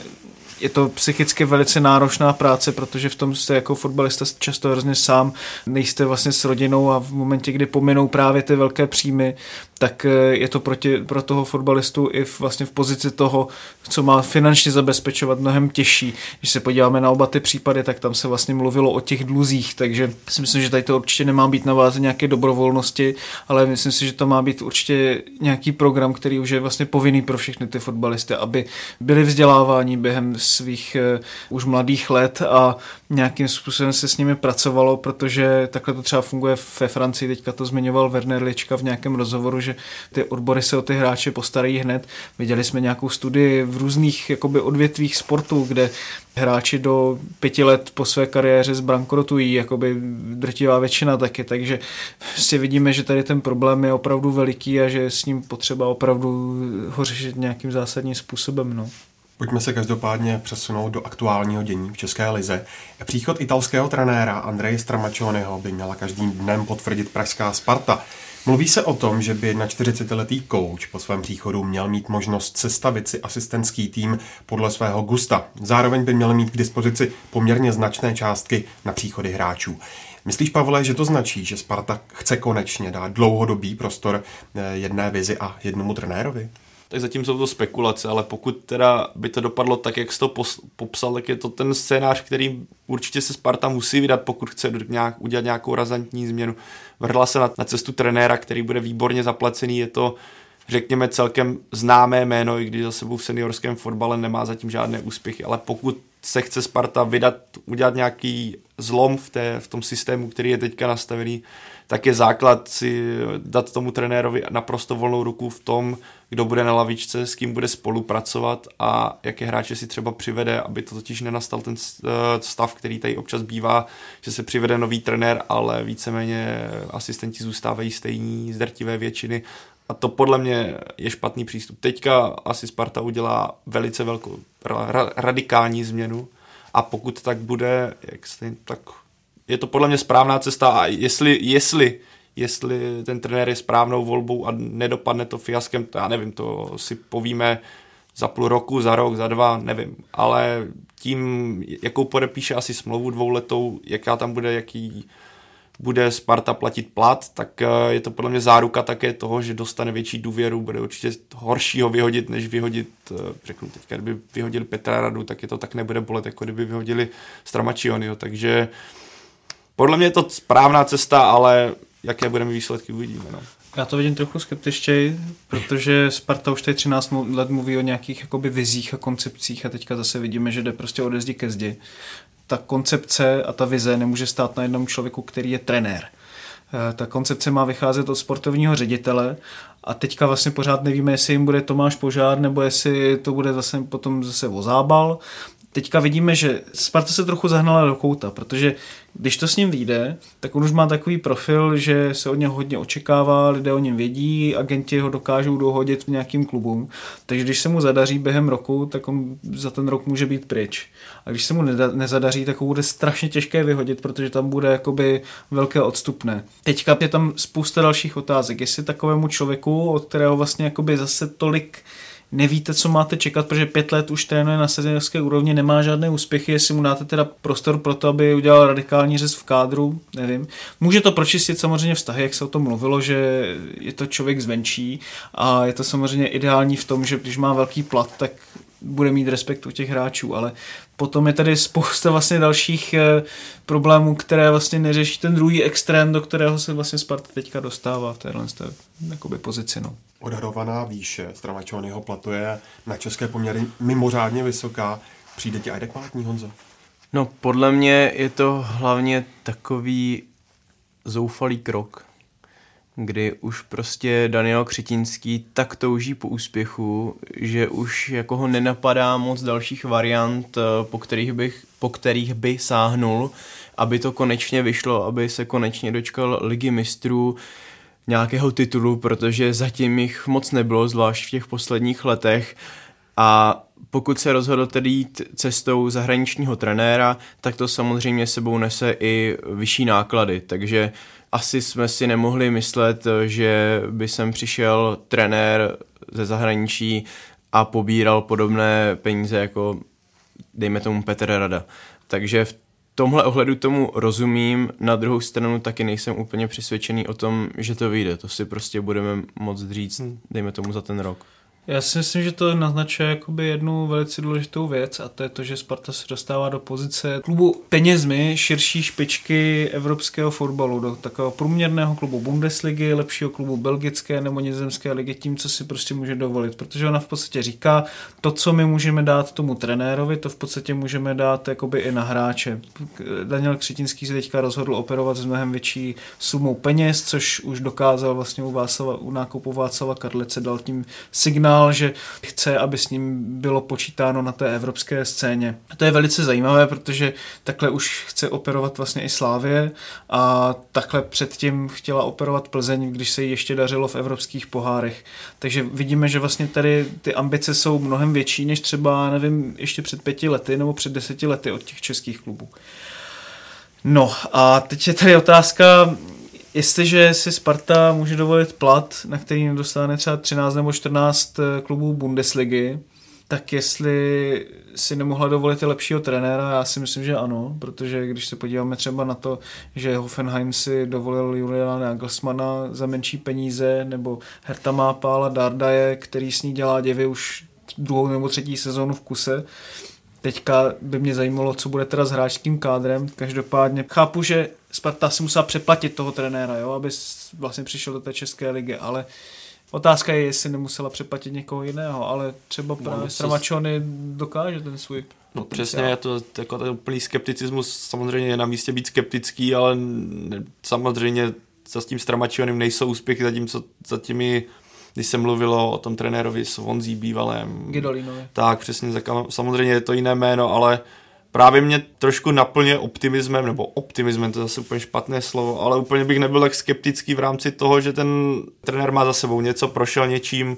je to psychicky velice náročná práce, protože v tom jste jako fotbalista často hrozně sám, nejste vlastně s rodinou a v momentě, kdy pominou právě ty velké příjmy, tak eh, je to proti, pro toho fotbalistu i v, vlastně v pozici toho, co má finančně zabezpečovat mnohem těžší. Když se podíváme na oba ty případy, tak tam se vlastně mluvilo o těch dluzích, takže si myslím, že tady to určitě nemá být na váze nějaké dobrovolnosti, ale myslím si, že to má být určitě nějaký program, který už je vlastně povinný pro všechny ty fotbalisty, aby byli vzděláváni během svých uh, už mladých let a nějakým způsobem se s nimi pracovalo, protože takhle to třeba funguje ve Francii, teďka to zmiňoval Werner Lička v nějakém rozhovoru, že ty odbory se o ty hráče postarají hned. Viděli jsme nějakou studii v různých jakoby odvětvích sportu, kde hráči do pěti let po své kariéře zbankrotují, jakoby drtivá většina taky, takže si vidíme, že tady ten problém je opravdu veliký a že s ním potřeba opravdu ho řešit nějakým zásadním způsobem. No. Pojďme se každopádně přesunout do aktuálního dění v České lize. Příchod italského trenéra Andreje Stramačonyho by měla každým dnem potvrdit pražská Sparta. Mluví se o tom, že by 41-letý kouč po svém příchodu měl mít možnost sestavit si asistentský tým podle svého gusta. Zároveň by měl mít k dispozici poměrně značné částky na příchody hráčů. Myslíš, Pavle, že to značí, že Sparta chce konečně dát dlouhodobý prostor eh, jedné vizi a jednomu trenérovi? Tak zatím jsou to spekulace, ale pokud teda by to dopadlo tak, jak jsi to popsal, tak je to ten scénář, který určitě se Sparta musí vydat, pokud chce nějak, udělat nějakou razantní změnu. Vrhla se na, na cestu trenéra, který bude výborně zaplacený, je to řekněme celkem známé jméno, i když za sebou v seniorském fotbale nemá zatím žádné úspěchy, ale pokud se chce Sparta vydat, udělat nějaký zlom v, té, v tom systému, který je teďka nastavený, tak je základ si dát tomu trenérovi naprosto volnou ruku v tom, kdo bude na lavičce, s kým bude spolupracovat a jaké hráče si třeba přivede, aby to totiž nenastal ten eh, stav, který tady občas bývá, že se přivede nový trenér, ale víceméně asistenti zůstávají stejní z drtivé většiny a to podle mě je špatný přístup. Teďka asi Sparta udělá velice velkou ra- radikální změnu a pokud tak bude, jak stejn, tak je to podle mě správná cesta a jestli, jestli, jestli ten trenér je správnou volbou a nedopadne to fiaskem, to já nevím, to si povíme za půl roku, za rok, za dva, nevím, ale tím, jakou podepíše asi smlouvu dvouletou, jaká tam bude, jaký bude Sparta platit plat, tak eh, je to podle mě záruka také toho, že dostane větší důvěru, bude určitě horšího vyhodit, než vyhodit, eh, řeknu teďka, kdyby vyhodili Petra Radu, tak je to tak nebude bolet, jako kdyby vyhodili Stramačionyho, takže podle mě je to správná cesta, ale jaké budeme výsledky uvidíme. No. Já to vidím trochu skeptičtěji, protože Sparta už tady 13 let mluví o nějakých jakoby vizích a koncepcích a teďka zase vidíme, že jde prostě ode zdi ke zdi. Ta koncepce a ta vize nemůže stát na jednom člověku, který je trenér. Eh, ta koncepce má vycházet od sportovního ředitele a teďka vlastně pořád nevíme, jestli jim bude Tomáš Požár, nebo jestli to bude zase potom zase o zábal, teďka vidíme, že Sparta se trochu zahnala do kouta, protože když to s ním vyjde, tak on už má takový profil, že se od něho hodně očekává, lidé o něm vědí, agenti ho dokážou dohodit v nějakým klubům, takže když se mu zadaří během roku, tak on za ten rok může být pryč. A když se mu nezadaří, tak ho bude strašně těžké vyhodit, protože tam bude jakoby velké odstupné. Teďka je tam spousta dalších otázek, jestli takovému člověku, od kterého vlastně jakoby zase tolik nevíte, co máte čekat, protože pět let už trénuje na seniorské úrovni, nemá žádné úspěchy, jestli mu dáte teda prostor pro to, aby udělal radikální řez v kádru, nevím. Může to pročistit samozřejmě vztahy, jak se o tom mluvilo, že je to člověk zvenčí a je to samozřejmě ideální v tom, že když má velký plat, tak bude mít respekt u těch hráčů, ale potom je tady spousta vlastně dalších eh, problémů, které vlastně neřeší ten druhý extrém, do kterého se vlastně Sparta teďka dostává v téhle jakoby pozici. No. Odhadovaná výše Stramačonyho platu je na české poměry mimořádně vysoká. Přijde ti adekvátní, Honzo? No, podle mě je to hlavně takový zoufalý krok, kdy už prostě Daniel Křetínský tak touží po úspěchu, že už jako ho nenapadá moc dalších variant, eh, po kterých, bych, po kterých by sáhnul, aby to konečně vyšlo, aby se konečně dočkal ligy mistrů nějakého titulu, protože zatím jich moc nebylo, zvlášť v těch posledních letech. A pokud se rozhodl tedy jít cestou zahraničního trenéra, tak to samozřejmě sebou nese i vyšší náklady, takže asi jsme si nemohli myslet, že by sem přišel trenér ze zahraničí a pobíral podobné peníze jako dejme tomu Petr Rada. Takže v tomhle ohledu tomu rozumím, na druhou stranu taky nejsem úplně přesvědčený o tom, že to vyjde. To si prostě budeme moc říct, hmm. dejme tomu za ten rok. Já si myslím, že to naznačuje jakoby jednu velice důležitou věc a to je to, že Sparta se dostává do pozice klubu penězmi širší špičky evropského fotbalu, do takového průměrného klubu Bundesligy, lepšího klubu belgické nebo nizozemské ligy, tím, co si prostě může dovolit, protože ona v podstatě říká, to, co my můžeme dát tomu trenérovi, to v podstatě můžeme dát jakoby i na hráče. Daniel Křetinský se teďka rozhodl operovat s mnohem větší sumou peněz, což už dokázal vlastně u, Václava, u nákupu Václava Karlice, dal tím signál signál, že chce, aby s ním bylo počítáno na té evropské scéně. A to je velice zajímavé, protože takhle už chce operovat vlastně i Slávě a takhle předtím chtěla operovat Plzeň, když se jí ještě dařilo v evropských pohárech. Takže vidíme, že vlastně tady ty ambice jsou mnohem větší, než třeba, nevím, ještě před pěti lety nebo před deseti lety od těch českých klubů. No a teď je tady otázka, jestliže si Sparta může dovolit plat, na který nedostane třeba 13 nebo 14 eh, klubů Bundesligy, tak jestli si nemohla dovolit i lepšího trenéra, já si myslím, že ano, protože když se podíváme třeba na to, že Hoffenheim si dovolil Juliana Nagelsmana za menší peníze, nebo Herta má Pála Dardaje, který s ní dělá děvy už druhou nebo třetí sezónu v kuse, Teďka by mě zajímalo, co bude teda s hráčským kádrem. Každopádně chápu, že Sparta si musela přeplatit toho trenéra, jo, aby vlastně přišel do té České ligy, ale Otázka je, jestli nemusela přeplatit někoho jiného, ale třeba no, právě Stramačony dokáže ten svůj No přesně, je to jako ten úplný skepticismus, samozřejmě je na místě být skeptický, ale ne, samozřejmě za s tím Stramačionem nejsou úspěchy, zatímco za těmi když se mluvilo o tom trenérovi Svonzí bývalém. Gidolinovi. Tak, přesně, samozřejmě je to jiné jméno, ale právě mě trošku naplně optimismem, nebo optimismem, to je zase úplně špatné slovo, ale úplně bych nebyl tak skeptický v rámci toho, že ten trenér má za sebou něco, prošel něčím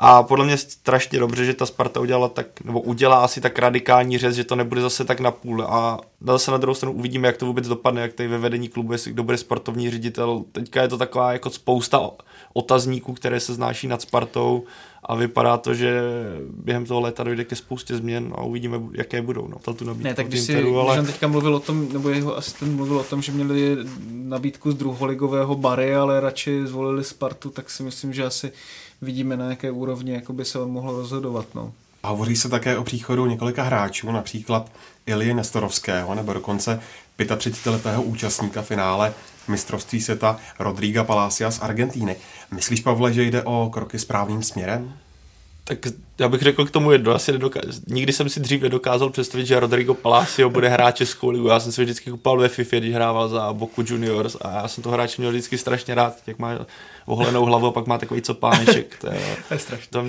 A podle mě strašně dobře, že ta Sparta udělala tak, nebo udělá asi tak radikální řez, že to nebude zase tak na půl. A zase na druhou stranu uvidíme, jak to vůbec dopadne, jak tady ve vedení klubu, jestli kdo bude sportovní ředitel. Teďka je to taková jako spousta otazníků, které se znáší nad Spartou a vypadá to, že během toho léta dojde ke spoustě změn a uvidíme, jaké budou. No, tu ne, tak když, si, Interu, ale... když on teďka mluvil o tom, nebo jeho asistent mluvil o tom, že měli nabídku z druholigového Bary, ale radši zvolili Spartu, tak si myslím, že asi vidíme, na jaké úrovni jakoby se on mohl rozhodovat. No. A hovoří se také o příchodu několika hráčů, například Ilie Nestorovského, nebo dokonce 35-letého účastníka finále mistrovství světa Rodriga Palacia z Argentíny. Myslíš, Pavle, že jde o kroky správným směrem? Tak já bych řekl k tomu jedno, asi nedokáz... nikdy jsem si dřív nedokázal představit, že Rodrigo Palacio bude hrát Českou ligu. Já jsem si vždycky kupal ve FIFA, když hrával za Boku Juniors a já jsem to hráč měl vždycky strašně rád, jak má oholenou hlavu a pak má takový copáneček. To je, to je strašně. To,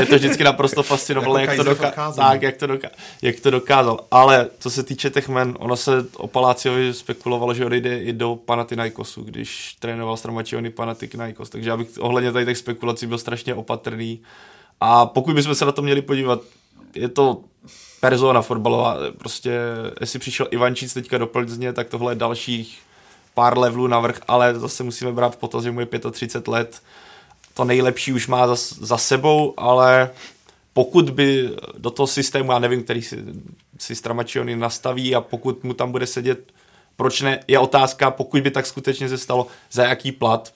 je to vždycky naprosto fascinovalo, jako jak, to doka- tak, jak, to doka- jak to dokázal. Ale co se týče těch men, ono se o Paláciovi spekulovalo, že odejde i do Panathinaikosu, když trénoval Stramačiony Panathinaikos. Takže já bych ohledně tady těch spekulací byl strašně opatrný. A pokud bychom se na to měli podívat, je to persona fotbalová, prostě jestli přišel Ivančíc teďka do Plzně, tak tohle je dalších pár levelů navrh, ale zase musíme brát v potaz, že mu je 35 let. To nejlepší už má za, za sebou, ale pokud by do toho systému, já nevím, který si, si Stramačiony nastaví a pokud mu tam bude sedět, proč ne, je otázka, pokud by tak skutečně se stalo, za jaký plat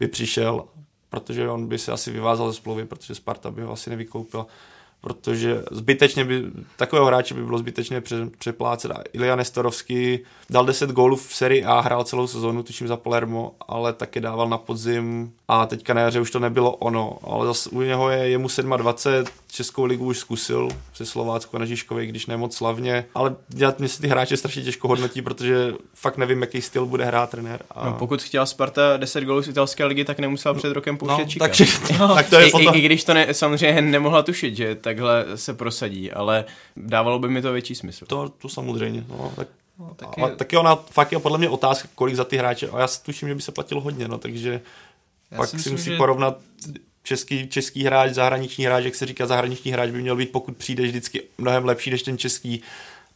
by přišel, protože on by se asi vyvázal ze splovy, protože Sparta by ho asi nevykoupila protože zbytečně by, takového hráče by bylo zbytečně pře, přeplácet. A Ilya Nestorovský dal 10 gólů v sérii A, hrál celou sezónu, tuším za Palermo, ale taky dával na podzim a teďka na jaře už to nebylo ono, ale zase u něho je, je mu 27, Českou ligu už zkusil se Slovácku na Žižkově, když ne moc slavně, ale já mě se ty hráče strašně těžko hodnotí, protože fakt nevím, jaký styl bude hrát trenér. A... No, pokud chtěla Sparta 10 gólů z italské ligy, tak nemusela před rokem pouštět no. Takže, no, tak to je I, potom... i, I, když to ne, samozřejmě nemohla tušit, že takhle se prosadí, ale dávalo by mi to větší smysl. To, to samozřejmě. No, tak No, taky... Ale taky ona fakt je podle mě otázka, kolik za ty hráče. A já si tuším, že by se platilo hodně, no, takže já pak si, myslím, musí že... porovnat český, český hráč, zahraniční hráč, jak se říká, zahraniční hráč by měl být, pokud přijde vždycky mnohem lepší než ten český.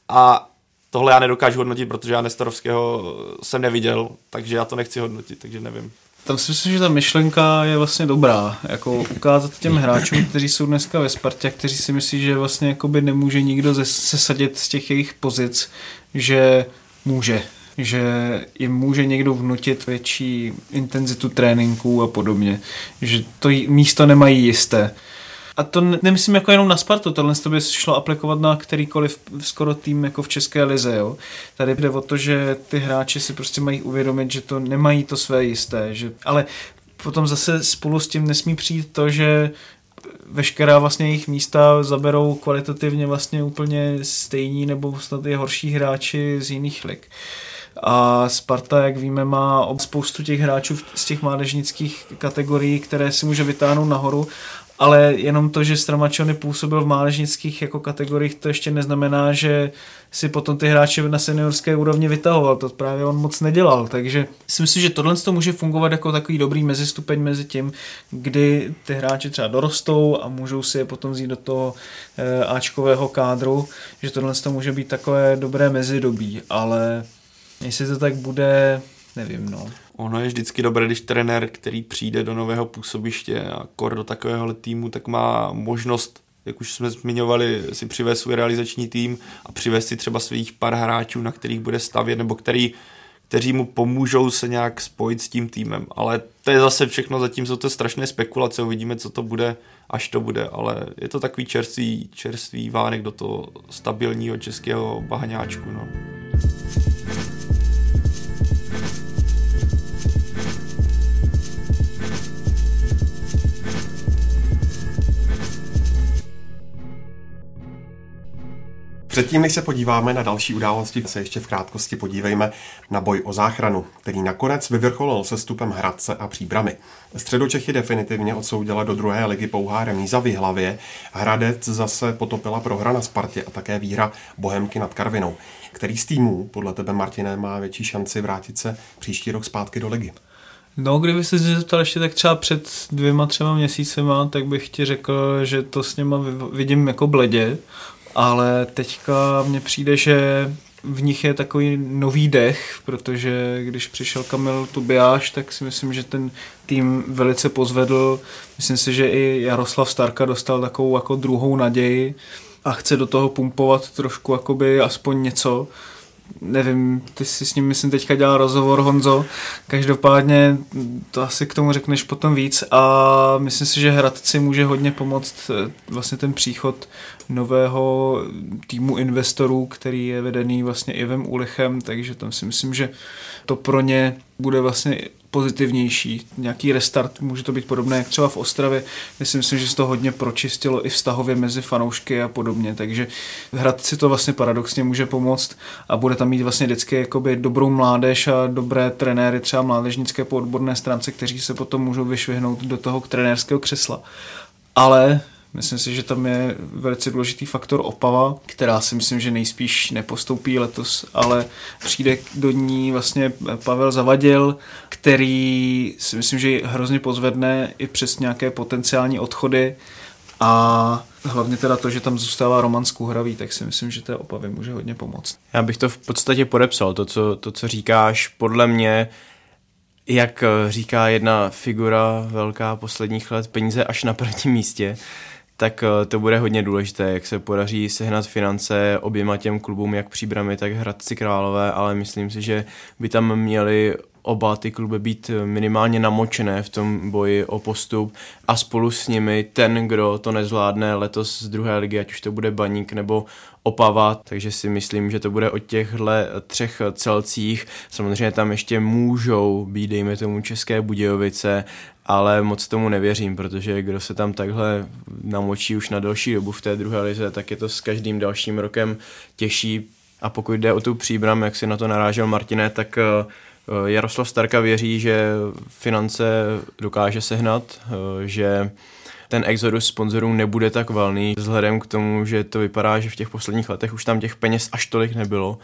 A tohle já nedokážu hodnotit, protože já Nestorovského jsem neviděl, takže já to nechci hodnotit, takže nevím. Tam si myslím, že ta myšlenka je vlastně dobrá, jako ukázat těm hráčům, kteří jsou dneska ve Spartě, kteří si myslí, že vlastně jakoby nemůže nikdo sesadit z těch jejich pozic, že může, že jim může někdo vnutit větší intenzitu tréninků a podobně, že to místo nemají jisté. A to nemyslím jako jenom na Spartu, tohle to by šlo aplikovat na kterýkoliv skoro tým jako v České lize. Jo. Tady jde o to, že ty hráči si prostě mají uvědomit, že to nemají to své jisté. Že, ale potom zase spolu s tím nesmí přijít to, že veškerá vlastně jejich místa zaberou kvalitativně vlastně úplně stejní nebo snad i horší hráči z jiných lig. A Sparta, jak víme, má spoustu těch hráčů z těch mládežnických kategorií, které si může vytáhnout nahoru ale jenom to, že Stramačony působil v mládežnických jako kategoriích, to ještě neznamená, že si potom ty hráče na seniorské úrovni vytahoval, to právě on moc nedělal, takže si myslím, že tohle to může fungovat jako takový dobrý mezistupeň mezi tím, kdy ty hráči třeba dorostou a můžou si je potom vzít do toho e, Ačkového kádru, že tohle to může být takové dobré mezidobí, ale jestli to tak bude, nevím, no. Ono je vždycky dobré, když trenér, který přijde do nového působiště a kor do takového týmu, tak má možnost jak už jsme zmiňovali, si přivést svůj realizační tým a přivést si třeba svých pár hráčů, na kterých bude stavět, nebo který, kteří mu pomůžou se nějak spojit s tím týmem. Ale to je zase všechno, zatím jsou to strašné spekulace, uvidíme, co to bude, až to bude, ale je to takový čerstvý, čerstvý vánek do toho stabilního českého bahňáčku. No. Předtím, než se podíváme na další události, se ještě v krátkosti podívejme na boj o záchranu, který nakonec vyvrcholil se stupem Hradce a Příbramy. Středočechy definitivně odsoudila do druhé ligy pouhá remíza v hlavě. Hradec zase potopila prohra na Spartě a také výhra Bohemky nad Karvinou. Který z týmů, podle tebe, Martine, má větší šanci vrátit se příští rok zpátky do ligy? No, kdyby se zeptal ještě tak třeba před dvěma, třema měsícema, tak bych ti řekl, že to s něma vidím jako bledě, ale teďka mně přijde, že v nich je takový nový dech, protože když přišel Kamil Tubiáš, tak si myslím, že ten tým velice pozvedl. Myslím si, že i Jaroslav Starka dostal takovou jako druhou naději a chce do toho pumpovat trošku jakoby aspoň něco nevím, ty jsi s ním myslím teďka dělal rozhovor Honzo, každopádně to asi k tomu řekneš potom víc a myslím si, že Hradci může hodně pomoct eh, vlastně ten příchod nového týmu investorů, který je vedený vlastně Ivem Ulichem, takže tam si myslím, že to pro ně bude vlastně pozitivnější. Nějaký restart může to být podobné jak třeba v Ostravě, kde si myslím, že se to hodně pročistilo i vztahově mezi fanoušky a podobně, takže hrad si to vlastně paradoxně může pomoct a bude tam mít vlastně vždycky jakoby dobrou mládež a dobré trenéry, třeba mládežnické po odborné stránce, kteří se potom můžou vyšvihnout do toho trenérského křesla. Ale Myslím si, že tam je velice důležitý faktor Opava, která si myslím, že nejspíš nepostoupí letos, ale přijde do ní vlastně Pavel Zavadil, který si myslím, že hrozně pozvedne i přes nějaké potenciální odchody a hlavně teda to, že tam zůstává Roman Skuhravý, tak si myslím, že té Opavy může hodně pomoct. Já bych to v podstatě podepsal, to, co, to, co říkáš, podle mě jak říká jedna figura velká posledních let, peníze až na prvním místě tak eh, to bude hodně důležité, jak se podaří sehnat finance oběma těm klubům, jak Příbramy, tak Hradci Králové, ale myslím si, že by tam měli oba ty kluby být minimálně namočené v tom boji o postup a spolu s nimi ten, kdo to nezvládne letos z druhé ligy, ať už to bude Baník nebo Opava, takže si myslím, že to bude o těchto třech celcích. Samozřejmě tam ještě můžou být, dejme tomu, České Budějovice, ale moc tomu nevěřím, protože kdo se tam takhle namočí už na delší dobu v té druhé lize, tak je to s každým dalším rokem těžší. A pokud jde o tu příbram, jak si na to narážel Martine, tak eh, Jaroslav Starka věří, že finance dokáže sehnat, eh, že ten exodus sponzorů nebude tak valný, vzhledem k tomu, že to vypadá, že v těch posledních letech už tam těch peněz až tolik nebylo,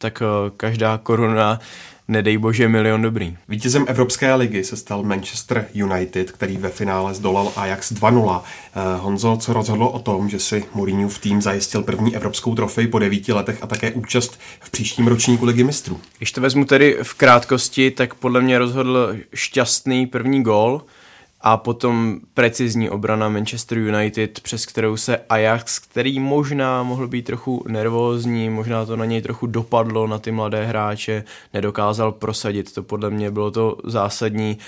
tak eh, každá koruna nedej bože milion dobrý. Vítězem Evropské ligy se stal Manchester United, který ve finále zdolal Ajax 2-0. Eh, Honzo, co rozhodlo o tom, že si v tým zajistil první evropskou trofej po devíti letech a také účast v příštím ročníku ligy mistrů? Když to vezmu tedy v krátkosti, tak podle mě rozhodl šťastný první gól, a potom precizní obrana Manchester United, přes kterou se Ajax, který možná mohl být trochu nervózní, možná to na něj trochu dopadlo, na ty mladé hráče, nedokázal prosadit. To podle mě bylo to zásadní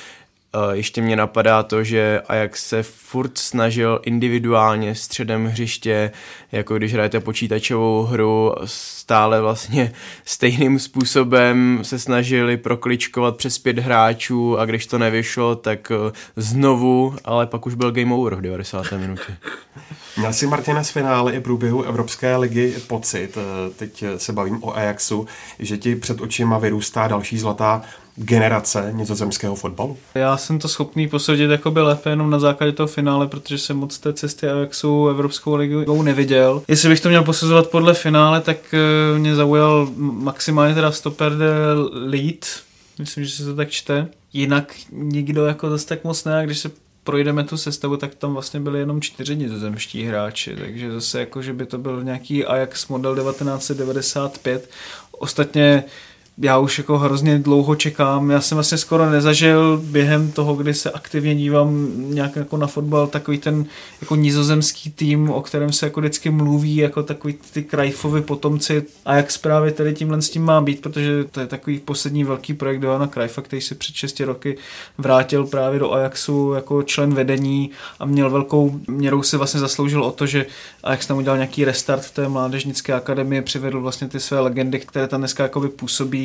ještě mě napadá to, že Ajax se furt snažil individuálně středem hřiště, jako když hrajete počítačovou hru, stále vlastně stejným způsobem se snažili prokličkovat přes pět hráčů a když to nevyšlo, tak eh, znovu, ale pak už byl game over v 90. minutě. Měl si Martina z finále i průběhu Evropské ligy pocit, eh, teď se bavím o Ajaxu, že ti před očima vyrůstá další zlatá generace nizozemského fotbalu? Já jsem to schopný posoudit jako by lépe jenom na základě toho finále, protože jsem moc té cesty Ajaxu Evropskou ligou neviděl. Jestli bych to měl posuzovat podle finále, tak eh, mě zaujal maximálně teda stoper de lead, myslím, že se to tak čte. Jinak nikdo jako zase tak moc ne, když se projdeme tu sestavu, tak tam vlastně byly jenom čtyři nizozemští hráči, takže zase jako, že by to byl nějaký Ajax model 1995. Ostatně já už jako hrozně dlouho čekám. Já jsem vlastně skoro nezažil během toho, kdy se aktivně dívám nějak jako na fotbal, takový ten jako nizozemský tým, o kterém se jako vždycky mluví, jako takový ty Krajfovi potomci. A jak právě tady tímhle s tím má být, protože to je takový poslední velký projekt Johana Krajfa, který se před 6 roky vrátil právě do Ajaxu jako člen vedení a měl velkou měrou si vlastně zasloužil o to, že Ajax tam udělal nějaký restart v té mládežnické akademii, přivedl vlastně ty své legendy, které tam dneska jako působí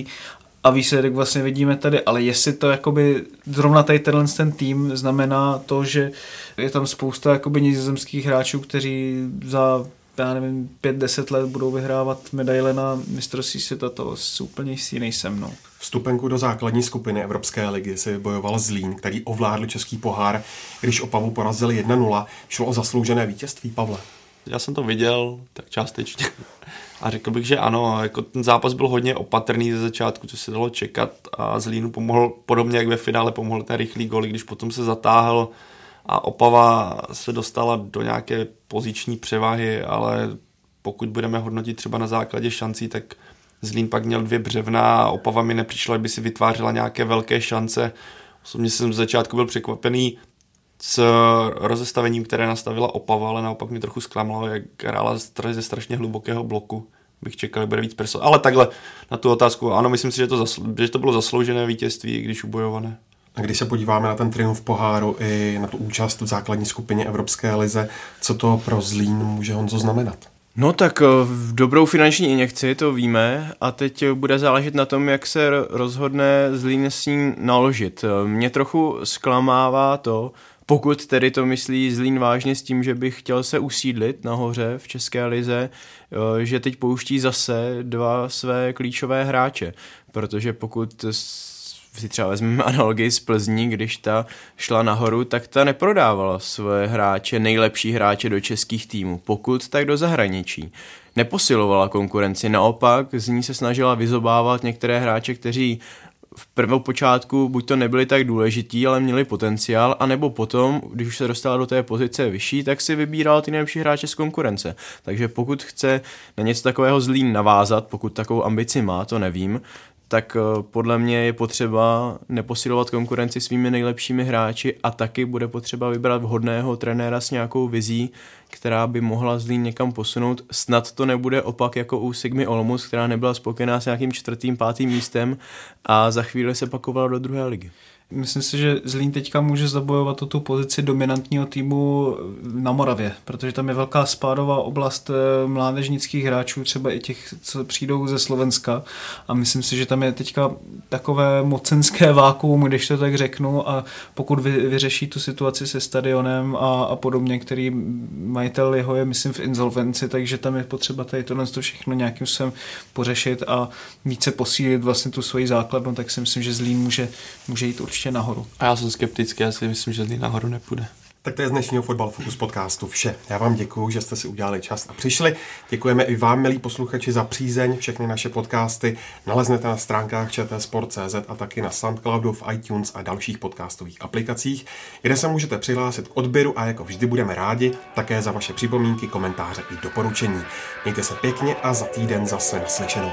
a výsledek vlastně vidíme tady, ale jestli to jakoby zrovna tady tenhle ten tým znamená to, že je tam spousta jakoby nizozemských hráčů, kteří za já nevím, pět deset let budou vyhrávat medaile na mistrovství světa, to úplně jistý nejsem. No. Vstupenku do základní skupiny Evropské ligy si bojoval Zlín, který ovládl český pohár, když Opavu porazil 1-0. Šlo o zasloužené vítězství, Pavle. Já jsem to viděl, tak částečně. A řekl bych, že ano, jako ten zápas byl hodně opatrný ze začátku, co se dalo čekat a Zlínu pomohl, podobně jak ve finále pomohl ten rychlý gol, když potom se zatáhl a Opava se dostala do nějaké poziční převahy, ale pokud budeme hodnotit třeba na základě šancí, tak Zlín pak měl dvě břevna a Opava mi nepřišla, aby si vytvářela nějaké velké šance. Osobně jsem z začátku byl překvapený s rozestavením, které nastavila Opava, ale naopak mi trochu zklamalo, jak hrála ze strašně hlubokého bloku. Bych čekal, že bude víc perso. Ale takhle na tu otázku, ano, myslím si, že to, zasl- že to bylo zasloužené vítězství, když ubojované. A když se podíváme na ten triumf poháru i na tu účast v základní skupině Evropské lize, co to pro Zlín může Honzo znamenat? No tak v dobrou finanční injekci, to víme, a teď bude záležet na tom, jak se rozhodne Zlín s ním naložit. Mě trochu zklamává to, pokud tedy to myslí Zlín vážně s tím, že bych chtěl se usídlit nahoře v České lize, že teď pouští zase dva své klíčové hráče, protože pokud si třeba vezmeme analogii z Plzní, když ta šla nahoru, tak ta neprodávala svoje hráče, nejlepší hráče do českých týmů, pokud tak do zahraničí. Neposilovala konkurenci, naopak z ní se snažila vyzobávat některé hráče, kteří v prvou počátku buď to nebyli tak důležití, ale měli potenciál, anebo potom, když už se dostala do té pozice vyšší, tak si vybíral ty nejlepší hráče z konkurence. Takže pokud chce na něco takového zlý navázat, pokud takovou ambici má, to nevím, tak eh, podle mě je potřeba neposilovat konkurenci svými nejlepšími hráči a taky bude potřeba vybrat vhodného trenéra s nějakou vizí, která by mohla Zlín někam posunout. Snad to nebude opak jako u Sigmy Olmus, která nebyla spokojená s nějakým čtvrtým, pátým místem a za chvíli se pakovala do druhé ligy. Myslím si, že Zlín teďka může zabojovat o tu pozici dominantního týmu na Moravě, protože tam je velká spádová oblast eh, mládežnických hráčů, třeba i těch, co přijdou ze Slovenska a myslím si, že tam je teďka takové mocenské vákuum, když to tak řeknu a pokud vy, vyřeší tu situaci se stadionem a, a podobně, který majitel jeho je, myslím, v insolvenci, takže tam je potřeba tady tohle to všechno nějakým způsobem pořešit a více posílit vlastně tu svoji základnu, tak si myslím, že Zlín může, může jít určitě nahoru. A já jsem skeptický, já si myslím, že z nahoru nepůjde. Tak to je z dnešního Fotbal Focus podcastu vše. Já vám děkuji, že jste si udělali čas a přišli. Děkujeme i vám, milí posluchači, za přízeň. Všechny naše podcasty naleznete na stránkách čtsport.cz a taky na Soundcloudu, v iTunes a dalších podcastových aplikacích, kde se můžete přihlásit k odběru a jako vždy budeme rádi také za vaše připomínky, komentáře i doporučení. Mějte se pěkně a za týden zase naslyšenou.